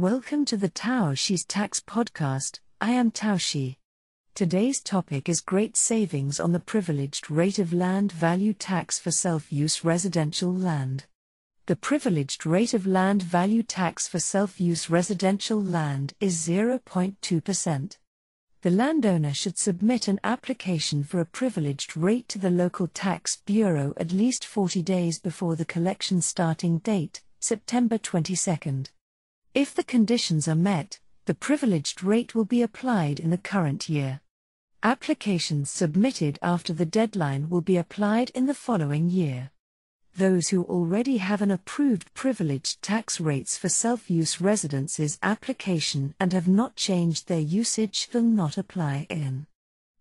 Welcome to the Tao Tax Podcast. I am Tao Shi. Today's topic is great savings on the privileged rate of land value tax for self use residential land. The privileged rate of land value tax for self use residential land is 0.2%. The landowner should submit an application for a privileged rate to the local tax bureau at least 40 days before the collection starting date, September 22. If the conditions are met, the privileged rate will be applied in the current year. Applications submitted after the deadline will be applied in the following year. Those who already have an approved privileged tax rates for self use residences application and have not changed their usage will not apply in.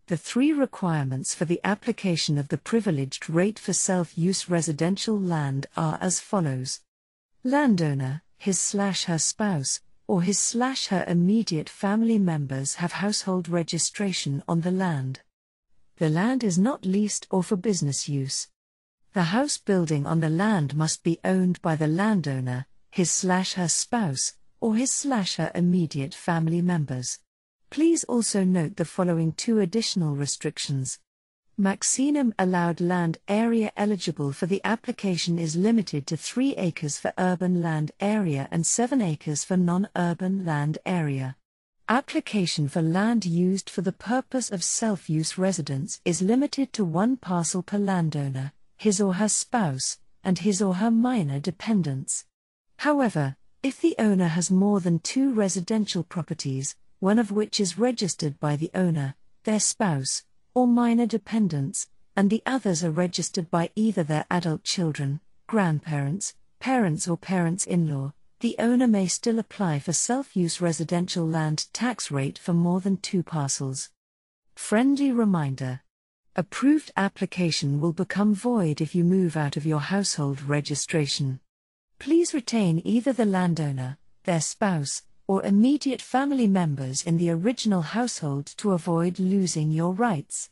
The three requirements for the application of the privileged rate for self use residential land are as follows Landowner his slash her spouse, or his slash her immediate family members have household registration on the land. The land is not leased or for business use. The house building on the land must be owned by the landowner, his slash her spouse, or his slash her immediate family members. Please also note the following two additional restrictions. Maximum allowed land area eligible for the application is limited to 3 acres for urban land area and 7 acres for non urban land area. Application for land used for the purpose of self use residence is limited to one parcel per landowner, his or her spouse, and his or her minor dependents. However, if the owner has more than two residential properties, one of which is registered by the owner, their spouse, or minor dependents, and the others are registered by either their adult children, grandparents, parents, or parents in law, the owner may still apply for self use residential land tax rate for more than two parcels. Friendly reminder Approved application will become void if you move out of your household registration. Please retain either the landowner, their spouse, or immediate family members in the original household to avoid losing your rights.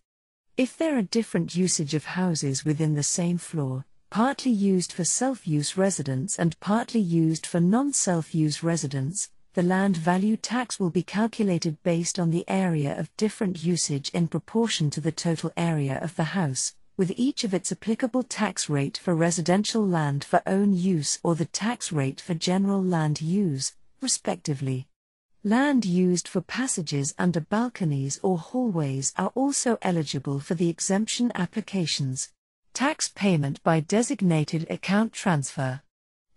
If there are different usage of houses within the same floor, partly used for self use residents and partly used for non self use residents, the land value tax will be calculated based on the area of different usage in proportion to the total area of the house, with each of its applicable tax rate for residential land for own use or the tax rate for general land use, respectively. Land used for passages under balconies or hallways are also eligible for the exemption applications. Tax payment by designated account transfer.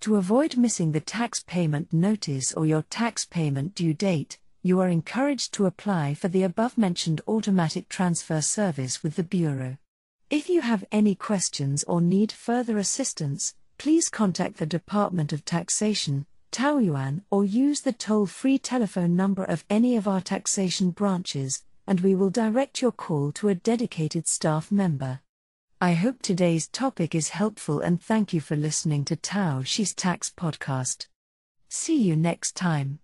To avoid missing the tax payment notice or your tax payment due date, you are encouraged to apply for the above mentioned automatic transfer service with the Bureau. If you have any questions or need further assistance, please contact the Department of Taxation Taoyuan, or use the toll free telephone number of any of our taxation branches, and we will direct your call to a dedicated staff member. I hope today's topic is helpful and thank you for listening to Tao Shi's Tax Podcast. See you next time.